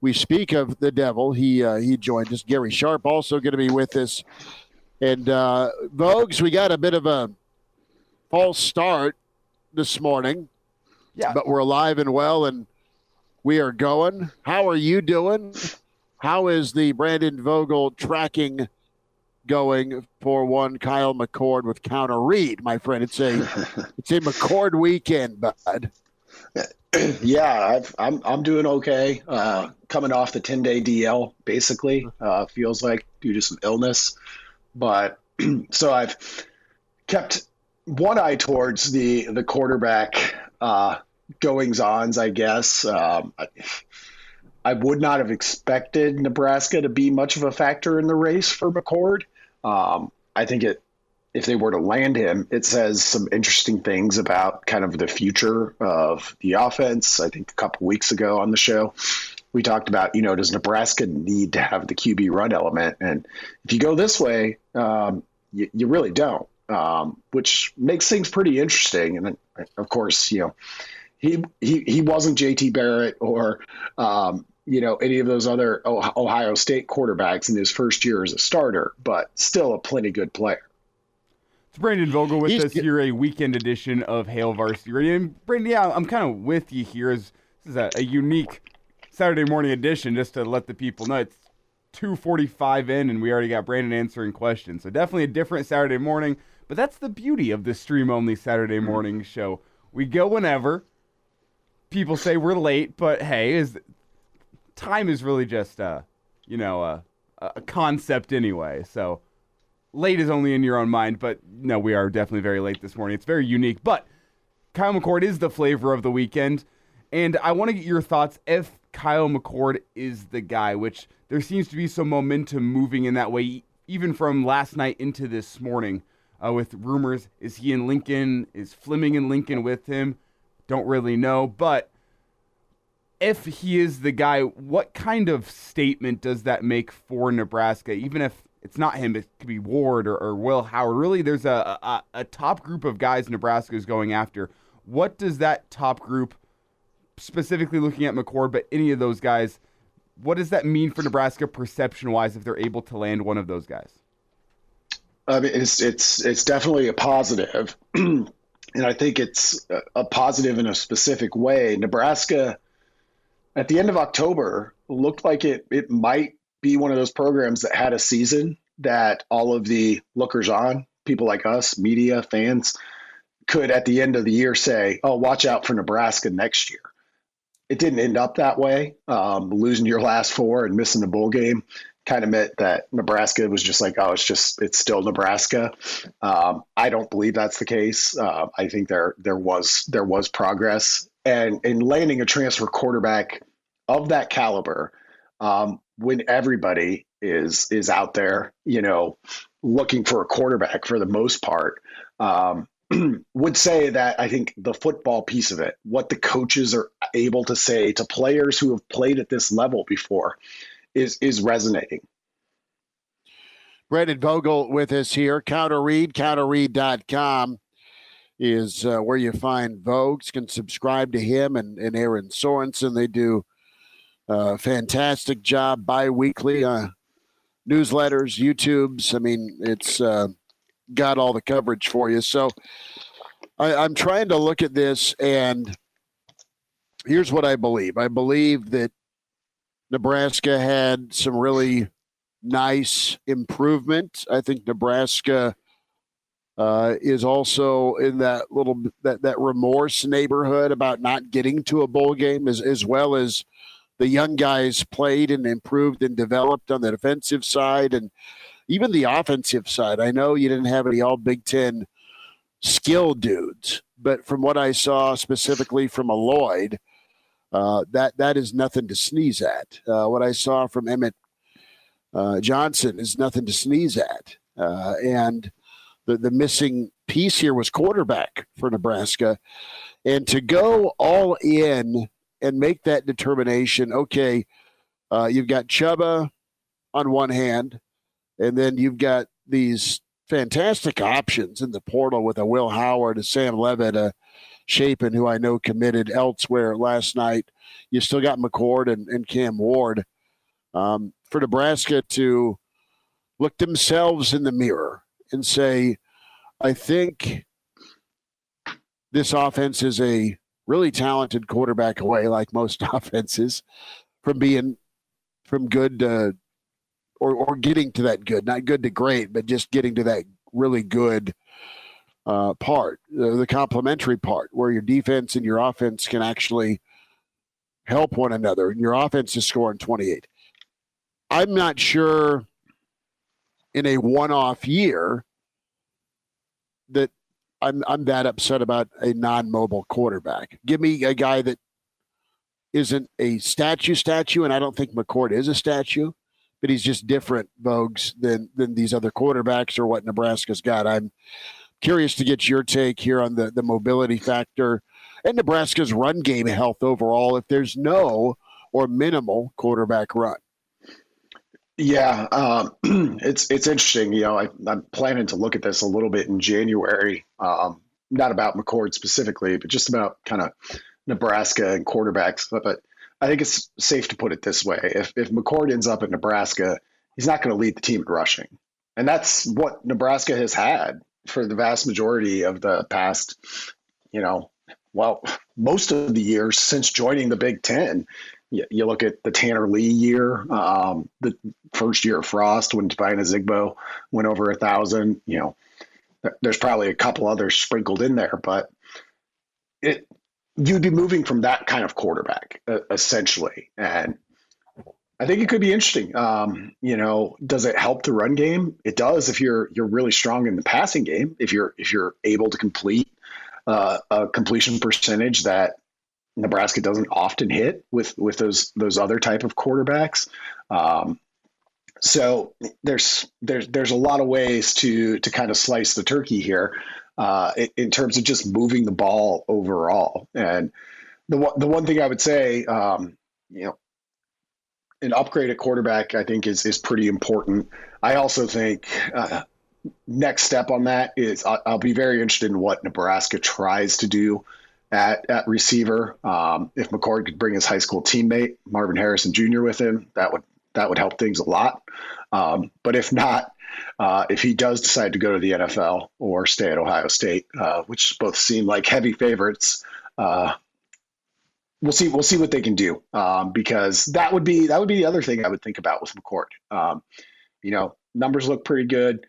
we speak of the devil, he uh, he joined us. Gary Sharp also going to be with us. And uh, Vogues, we got a bit of a false start this morning. Yeah. But we're alive and well and we are going. How are you doing? How is the Brandon Vogel tracking going for one Kyle McCord with counter read, my friend? It's a it's a McCord weekend, bud. yeah, I've, I'm I'm doing okay. Uh, coming off the 10 day DL, basically, uh, feels like due to some illness, but so I've kept one eye towards the the quarterback uh, goings ons. I guess um, I, I, would not have expected Nebraska to be much of a factor in the race for McCord. Um, I think it if they were to land him, it says some interesting things about kind of the future of the offense. I think a couple weeks ago on the show, we talked about, you know, does Nebraska need to have the QB run element? And if you go this way, um, you, you, really don't, um, which makes things pretty interesting. And then, of course, you know, he he he wasn't JT Barrett or um, you know any of those other Ohio State quarterbacks in his first year as a starter, but still a plenty good player. It's Brandon Vogel with He's us here, a weekend edition of Hail Varsity Radio. And Brandon, yeah, I'm kind of with you here. As this is a, a unique Saturday morning edition, just to let the people know it's 2:45 in, and we already got Brandon answering questions. So definitely a different Saturday morning. But that's the beauty of the stream only Saturday morning show. We go whenever. People say we're late, but hey, is time is really just a, you know, uh, a concept anyway. So late is only in your own mind, but no, we are definitely very late this morning. It's very unique. But Kyle McCord is the flavor of the weekend. And I want to get your thoughts if Kyle McCord is the guy, which there seems to be some momentum moving in that way, even from last night into this morning uh, with rumors. Is he in Lincoln? Is Fleming in Lincoln with him? Don't really know. But if he is the guy, what kind of statement does that make for Nebraska? Even if it's not him. It could be Ward or, or Will Howard. Really, there's a, a, a top group of guys Nebraska is going after. What does that top group, specifically looking at McCord, but any of those guys, what does that mean for Nebraska perception wise if they're able to land one of those guys? I mean, it's it's it's definitely a positive, and I think it's a positive in a specific way. Nebraska, at the end of October, looked like it it might be one of those programs that had a season that all of the lookers on, people like us, media, fans, could at the end of the year say, oh, watch out for Nebraska next year. It didn't end up that way. Um, losing your last four and missing the bowl game kind of meant that Nebraska was just like, oh, it's just it's still Nebraska. Um, I don't believe that's the case. Uh, I think there there was there was progress, and in landing a transfer quarterback of that caliber um, when everybody is is out there, you know, looking for a quarterback for the most part, um, would say that I think the football piece of it, what the coaches are able to say to players who have played at this level before, is is resonating. Brandon Vogel with us here. Counter Read, counterread.com is uh, where you find Vogues. Can subscribe to him and, and Erin Sorensen. They do uh, fantastic job bi-weekly uh, newsletters, YouTubes. I mean, it's uh, got all the coverage for you. So I, I'm trying to look at this, and here's what I believe. I believe that Nebraska had some really nice improvement. I think Nebraska uh, is also in that little that that remorse neighborhood about not getting to a bowl game, as as well as the young guys played and improved and developed on the defensive side and even the offensive side. I know you didn't have any all Big Ten skill dudes, but from what I saw specifically from Lloyd, uh, that that is nothing to sneeze at. Uh, what I saw from Emmett uh, Johnson is nothing to sneeze at, uh, and the the missing piece here was quarterback for Nebraska, and to go all in and make that determination. Okay, uh, you've got Chubba on one hand, and then you've got these fantastic options in the portal with a Will Howard, a Sam Leavitt, a Shapen, who I know committed elsewhere last night. You still got McCord and, and Cam Ward. Um, for Nebraska to look themselves in the mirror and say, I think this offense is a really talented quarterback away, like most offenses, from being from good to or or getting to that good, not good to great, but just getting to that really good uh, part, uh, the complementary part, where your defense and your offense can actually help one another, and your offense is scoring 28. I'm not sure in a one-off year that I'm I'm that upset about a non-mobile quarterback. Give me a guy that isn't a statue statue, and I don't think McCord is a statue, but he's just different, Voges, than than these other quarterbacks or what Nebraska's got. I'm curious to get your take here on the the mobility factor and Nebraska's run game health overall. If there's no or minimal quarterback run. Yeah, um, it's it's interesting. You know, I, am planning to look at this a little bit in January. Um, not about McCord specifically, but just about kind of Nebraska and quarterbacks. But, but, I think it's safe to put it this way: if if McCord ends up at Nebraska, he's not going to lead the team in rushing, and that's what Nebraska has had for the vast majority of the past, you know, well, most of the years since joining the Big Ten you, you look at the Tanner Lee year, um, the first year of Frost when Devine Ozigbo went over a thousand. You know, there's probably a couple others sprinkled in there, but it you'd be moving from that kind of quarterback uh, essentially, and I think it could be interesting. Um, you know, does it help the run game? It does if you're you're really strong in the passing game. If you're if you're able to complete uh, a completion percentage that Nebraska doesn't often hit with with those those other type of quarterbacks. Um, so there's there's there's a lot of ways to to kind of slice the turkey here uh, in, terms of just moving the ball overall. And the the one thing I would say, um, you know, an upgrade at quarterback I think is is pretty important. I also think. Uh, next step on that is I'll, I'll be very interested in what Nebraska tries to do at, at receiver. Um, if McCord could bring his high school teammate Marvin Harrison Jr. with him, that would that would help things a lot. Um, but if not, uh, if he does decide to go to the NFL or stay at Ohio State, uh, which both seem like heavy favorites, uh, we'll see. We'll see what they can do um, because that would be that would be the other thing I would think about with McCord. Um, you know, numbers look pretty good.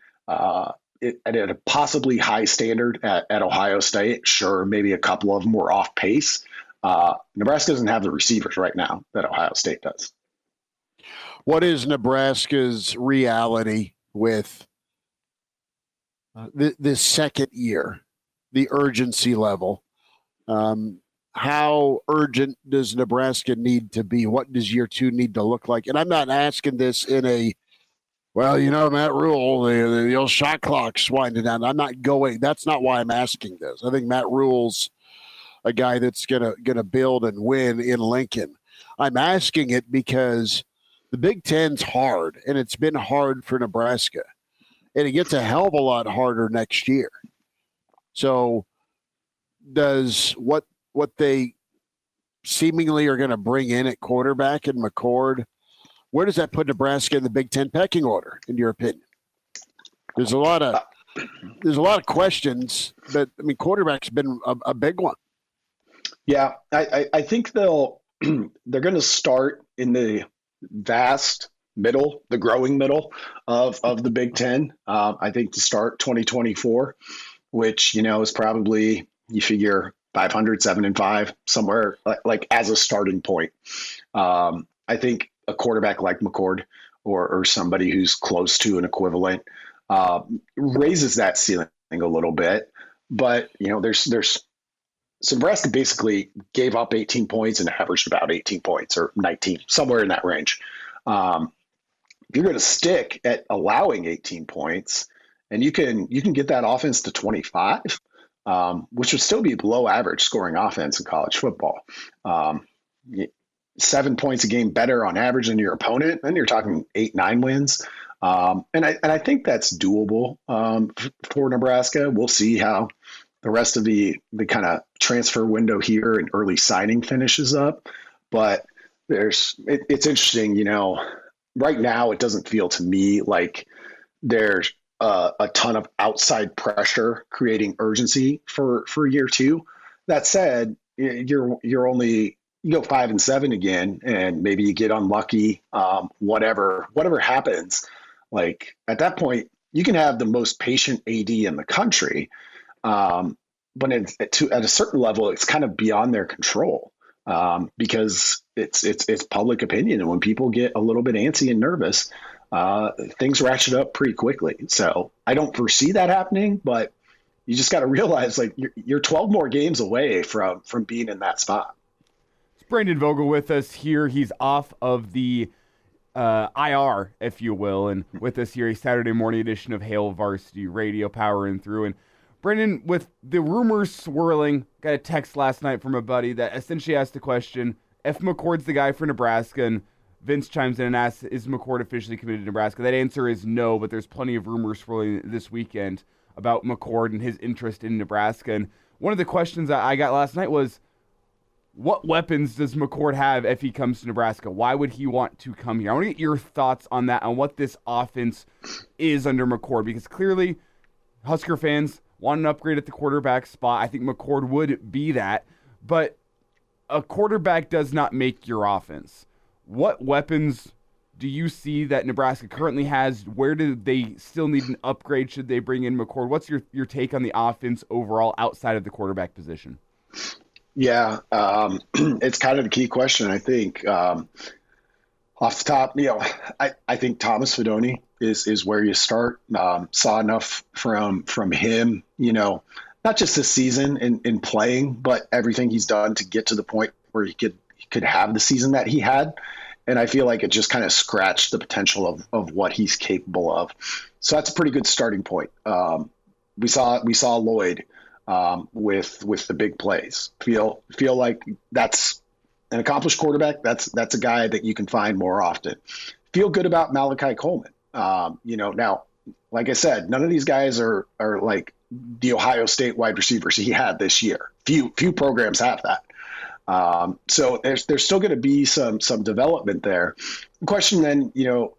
At a possibly high standard at, at, Ohio State. Sure, maybe a couple of them were off pace. Uh, Nebraska doesn't have the receivers right now that Ohio State does. What is Nebraska's reality with uh, th- this second year, the urgency level? Um, how urgent does Nebraska need to be? What does year two need to look like? And I'm not asking this in a well, you know, Matt Rhule, the, the old shot clock's winding down. I'm not going. That's not why I'm asking this. I think Matt Rhule's a guy that's gonna gonna build and win in Lincoln. I'm asking it because the Big Ten's hard, and it's been hard for Nebraska, and it gets a hell of a lot harder next year. So, does what what they seemingly are going to bring in at quarterback and McCord? Where does that put Nebraska in the Big Ten pecking order, in your opinion? There's a lot of there's a lot of questions, but I mean, quarterback's been a, a big one. Yeah, I, I, I think they'll they're going to start in the vast middle, the growing middle of of the Big Ten. Um, I think to start 2024, which you know is probably you figure 500, seven and five somewhere like, like as a starting point. Um, I think a quarterback like McCord or, or somebody who's close to an equivalent uh, raises that ceiling a little bit. But you know, there's there's so Nebraska basically gave up 18 points and averaged about 18 points or 19, somewhere in that range. Um, if you're going to stick at allowing 18 points, and you can you can get that offense to 25, um, which would still be below average scoring offense in college football. Um, seven points a game better on average than your opponent, then you're talking eight, nine wins. Um, and I and I think that's doable um, for Nebraska. We'll see how the rest of the the kind of transfer window here and early signing finishes up. But there's it, it's interesting, you know. Right now, it doesn't feel to me like there's a ton of outside pressure creating urgency for for year two. That said, you're you're only you go five and seven again, and maybe you get unlucky. Um, whatever whatever happens, like at that point, you can have the most patient AD in the country, um, but it's, to, at a certain level, it's kind of beyond their control um, because it's it's it's public opinion, and when people get a little bit antsy and nervous, uh, things ratchet up pretty quickly. So I don't foresee that happening, but you just got to realize like you're, you're 12 more games away from from being in that spot. Brandon Vogel with us here. He's off of the uh, IR, if you will, and with us here a Saturday morning edition of Hail Varsity Radio powering through. And Brandon, with the rumors swirling, got a text last night from a buddy that essentially asked the question: If McCord's the guy for Nebraska, and Vince chimes in and asks, "Is McCord officially committed to Nebraska?" That answer is no, but there's plenty of rumors swirling this weekend about McCord and his interest in Nebraska. And one of the questions that I got last night was, what weapons does McCord have if he comes to Nebraska? Why would he want to come here? I want to get your thoughts on that, on what this offense is under McCord, because clearly Husker fans want an upgrade at the quarterback spot. I think McCord would be that, but a quarterback does not make your offense. What weapons do you see that Nebraska currently has? Where do they still need an upgrade? Should they bring in McCord? What's your, your take on the offense overall outside of the quarterback position? Yeah, um, it's kind of the key question, I think. Um, off the top, you know, I, I think Thomas Fidone is is where you start. Um, saw enough from from him, you know, not just this season in, in playing, but everything he's done to get to the point where he could he could have the season that he had. And I feel like it just kind of scratched the potential of, of what he's capable of. So that's a pretty good starting point. Um, we saw we saw Lloyd um, with with the big plays. Feel feel like that's an accomplished quarterback. That's that's a guy that you can find more often. Feel good about Malachi Coleman. Um, you know, now, like I said, none of these guys are are like the Ohio State wide receivers he had this year. Few few programs have that. Um, so there's there's still going to be some some development there. The question then, you know,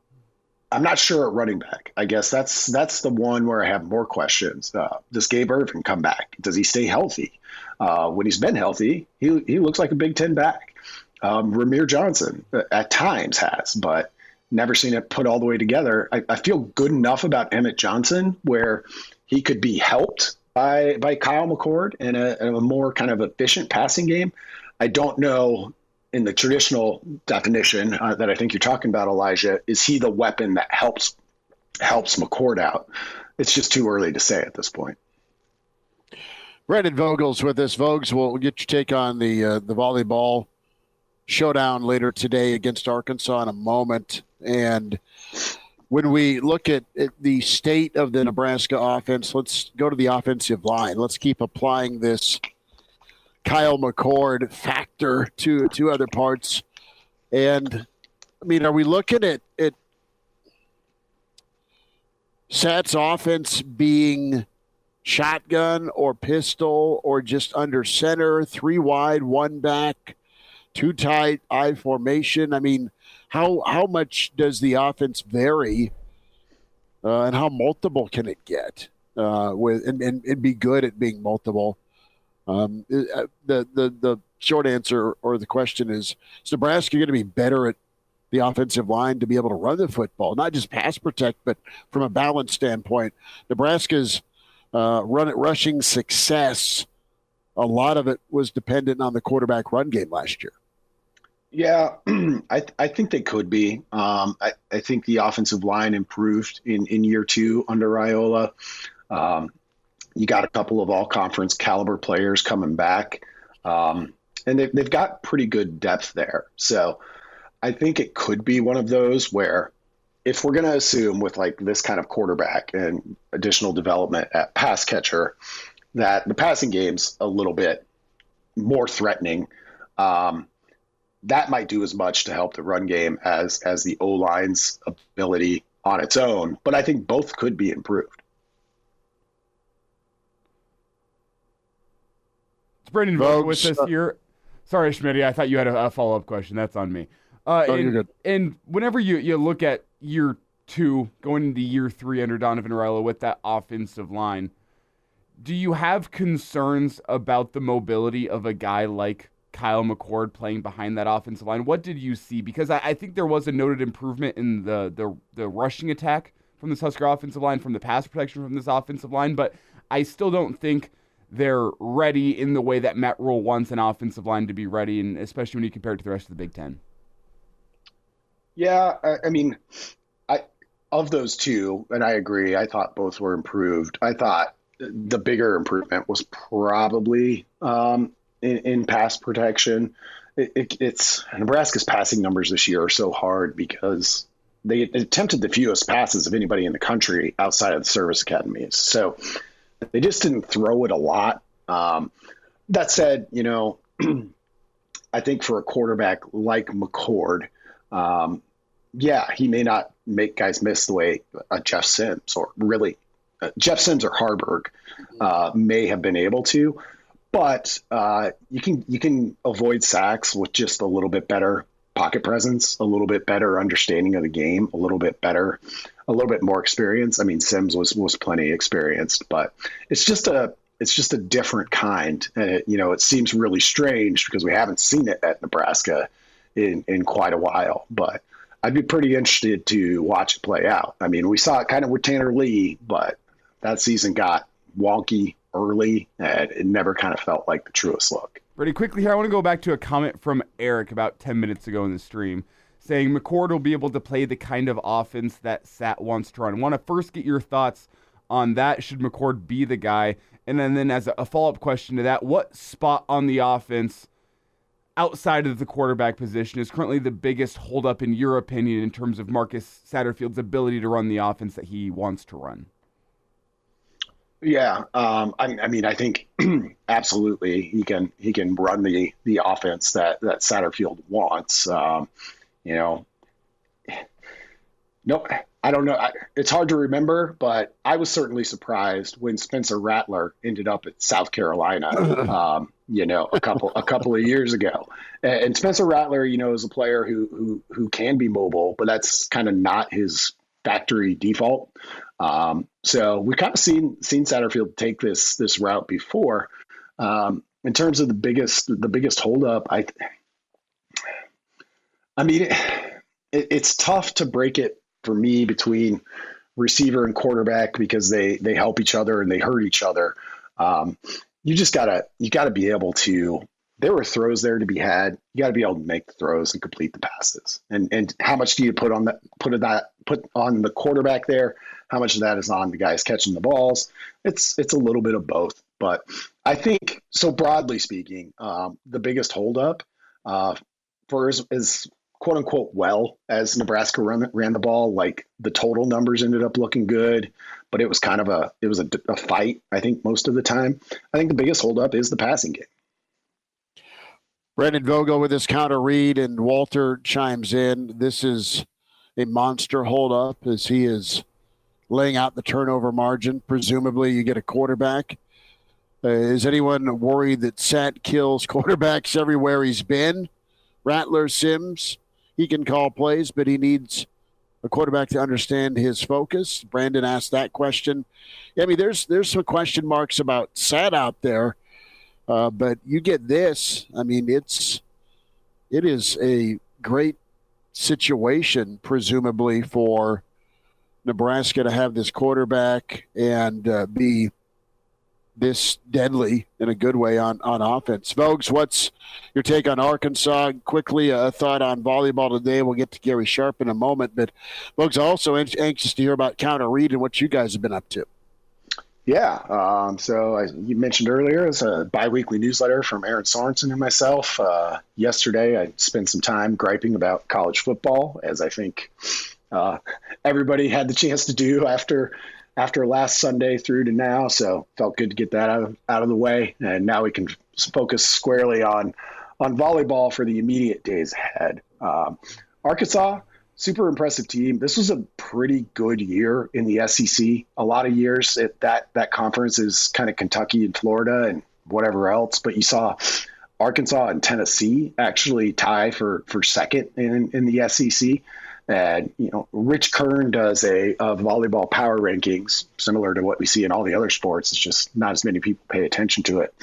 I'm not sure at running back. I guess that's that's the one where I have more questions. Uh, does Gabe Ervin come back? Does he stay healthy? Uh, when he's been healthy, he he looks like a Big Ten back. Um, Rahmir Johnson uh, at times has, but never seen it put all the way together. I, I feel good enough about Emmett Johnson where he could be helped by by Kyle McCord in a, in a more kind of efficient passing game. I don't know in the traditional definition uh, that I think you're talking about, Elijah, is he the weapon that helps helps McCord out? It's just too early to say at this point. Brandon Vogel's with us. Vogues, we'll get your take on the uh, the volleyball showdown later today against Arkansas in a moment. And when we look at, at, the state of the Nebraska offense, let's go to the offensive line. Let's keep applying this Kyle McCord factor to to other parts. And I mean, are we looking at at Sat's offense being shotgun or pistol or just under center, three wide, one back, two tight, I formation? I mean, how how much does the offense vary, uh, and how multiple can it get? Uh, with and, and, and be good at being multiple. Um, uh, the the the short answer or the question is: Is Nebraska going to be better at the offensive line to be able to run the football, not just pass protect, but from a balance standpoint? Nebraska's uh, run at rushing success. A lot of it was dependent on the quarterback run game last year. Yeah, I, I think they could be. Um, I, I think the offensive line improved in, in year two under Raiola. Um, you got a couple of all conference caliber players coming back. Um, and they've, they've got pretty good depth there. So I think it could be one of those where if we're going to assume with like this kind of quarterback and additional development at pass catcher that the passing game's a little bit more threatening, um, that might do as much to help the run game as as the O line's ability on its own. But I think both could be improved. Brandon Vogel with us here. Sorry, Schmidt. I thought you had a, a follow up question. That's on me. Uh, oh, and, you're good. And whenever you, you look at year two, going into year three under Donovan Raiola with that offensive line, do you have concerns about the mobility of a guy like Kyle McCord playing behind that offensive line? What did you see? Because I, I think there was a noted improvement in the, the the rushing attack from this Husker offensive line, from the pass protection from this offensive line, but I still don't think they're ready in the way that Matt Rhule wants an offensive line to be ready, and especially when you compare it to the rest of the Big Ten. Yeah, I, I mean, I of those two, and I agree. I thought both were improved. I thought the bigger improvement was probably um, in, in, pass protection. It, it, it's Nebraska's passing numbers this year are so hard because they attempted the fewest passes of anybody in the country outside of the service academies. So they just didn't throw it a lot. Um, that said, you know, I think for a quarterback like McCord, um, yeah, he may not make guys miss the way Jeff Sims or really uh, Jeff Sims or Haarberg uh, may have been able to, but uh, you can you can avoid sacks with just a little bit better pocket presence, a little bit better understanding of the game, a little bit better, a little bit more experience. I mean, Sims was was plenty experienced, but it's just a it's just a different kind, and it, you know it seems really strange because we haven't seen it at Nebraska in in quite a while, but. I'd be pretty interested to watch it play out. I mean, we saw it kind of with Tanner Lee, but that season got wonky early and it never kind of felt like the truest look. Pretty quickly here, I want to go back to a comment from Eric about 10 minutes ago in the stream saying McCord will be able to play the kind of offense that Sat wants to run. I want to first get your thoughts on that. Should McCord be the guy? And then, then as a follow up question to that, what spot on the offense outside of the quarterback position is currently the biggest holdup in your opinion in terms of Marcus Satterfield's ability to run the offense that he wants to run? Yeah, um, I, I, mean, I think absolutely he can he can run the the offense that that Satterfield wants. Um, you know, no, I don't know. I, it's hard to remember, but I was certainly surprised when Spencer Rattler ended up at South Carolina. Um, you know, a couple a couple of years ago, and, and Spencer Rattler, you know, is a player who who who can be mobile, but that's kind of not his factory default. Um, so we've kind of seen seen Satterfield take this this route before. Um, in terms of the biggest the biggest holdup, I I mean it, it, it's tough to break it for me between receiver and quarterback because they they help each other and they hurt each other. Um, you just gotta you gotta be able to there were throws there to be had. You got to be able to make the throws and complete the passes. And and how much do you put on that put that put on the quarterback there? How much of that is on the guys catching the balls? It's it's a little bit of both. But I think so broadly speaking, um, the biggest holdup uh, for as, as quote unquote well as Nebraska ran, ran the ball, like the total numbers ended up looking good, but it was kind of a it was a, a fight. I think most of the time. I think the biggest holdup is the passing game. Brandon Vogel with his counter read, and Walter chimes in. This is a monster holdup as he is laying out the turnover margin. Presumably, you get a quarterback. Uh, is anyone worried that Sat kills quarterbacks everywhere he's been? Rattler, Sims, he can call plays, but he needs a quarterback to understand his focus. Brandon asked that question. I mean, there's there's some question marks about Sat out there uh, but you get this. I mean, it's it is a great situation, presumably for Nebraska to have this quarterback and uh, be this deadly in a good way on, on offense. Vogues, what's your take on Arkansas? Quickly, a thought on volleyball today. We'll get to Gary Sharp in a moment, but Vogues also anxious to hear about counter read and what you guys have been up to. Yeah. Um, so I, you mentioned earlier, it's a biweekly newsletter from Erin Sorensen and myself. Uh, yesterday, I spent some time griping about college football, as I think uh, everybody had the chance to do after after last Sunday through to now. So felt good to get that out of, out of the way, and now we can focus squarely on on volleyball for the immediate days ahead. Um, Arkansas super impressive team. This was a pretty good year in the SEC. A lot of years at that that conference is kind of Kentucky and Florida and whatever else. But you saw Arkansas and Tennessee actually tie for for second in in the SEC. And you know, Rich Kern does a, a, volleyball power rankings similar to what we see in all the other sports. It's just not as many people pay attention to it.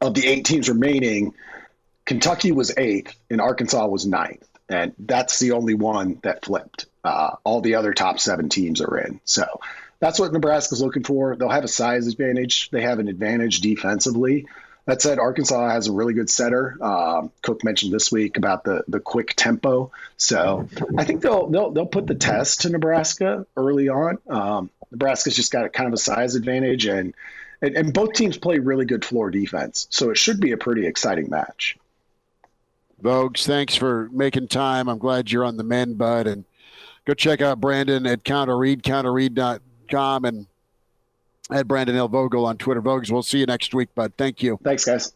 Of the eight teams remaining, Kentucky was eighth and Arkansas was ninth, and that's the only one that flipped. Uh, all the other top seven teams are in. So that's what Nebraska's looking for. They'll have a size advantage. They have an advantage defensively. That said, Arkansas has a really good setter. Um, Cook mentioned this week about the the quick tempo, so I think they'll they'll they'll put the test to Nebraska early on. Um, Nebraska's just got a kind of a size advantage, and, and and both teams play really good floor defense, so it should be a pretty exciting match. Voges, thanks for making time. I'm glad you're on the men, bud, and go check out Brandon at counterread, counterread.com, and at Brandon L. Vogel on Twitter. Voges, we'll see you next week, bud. Thank you. Thanks, guys.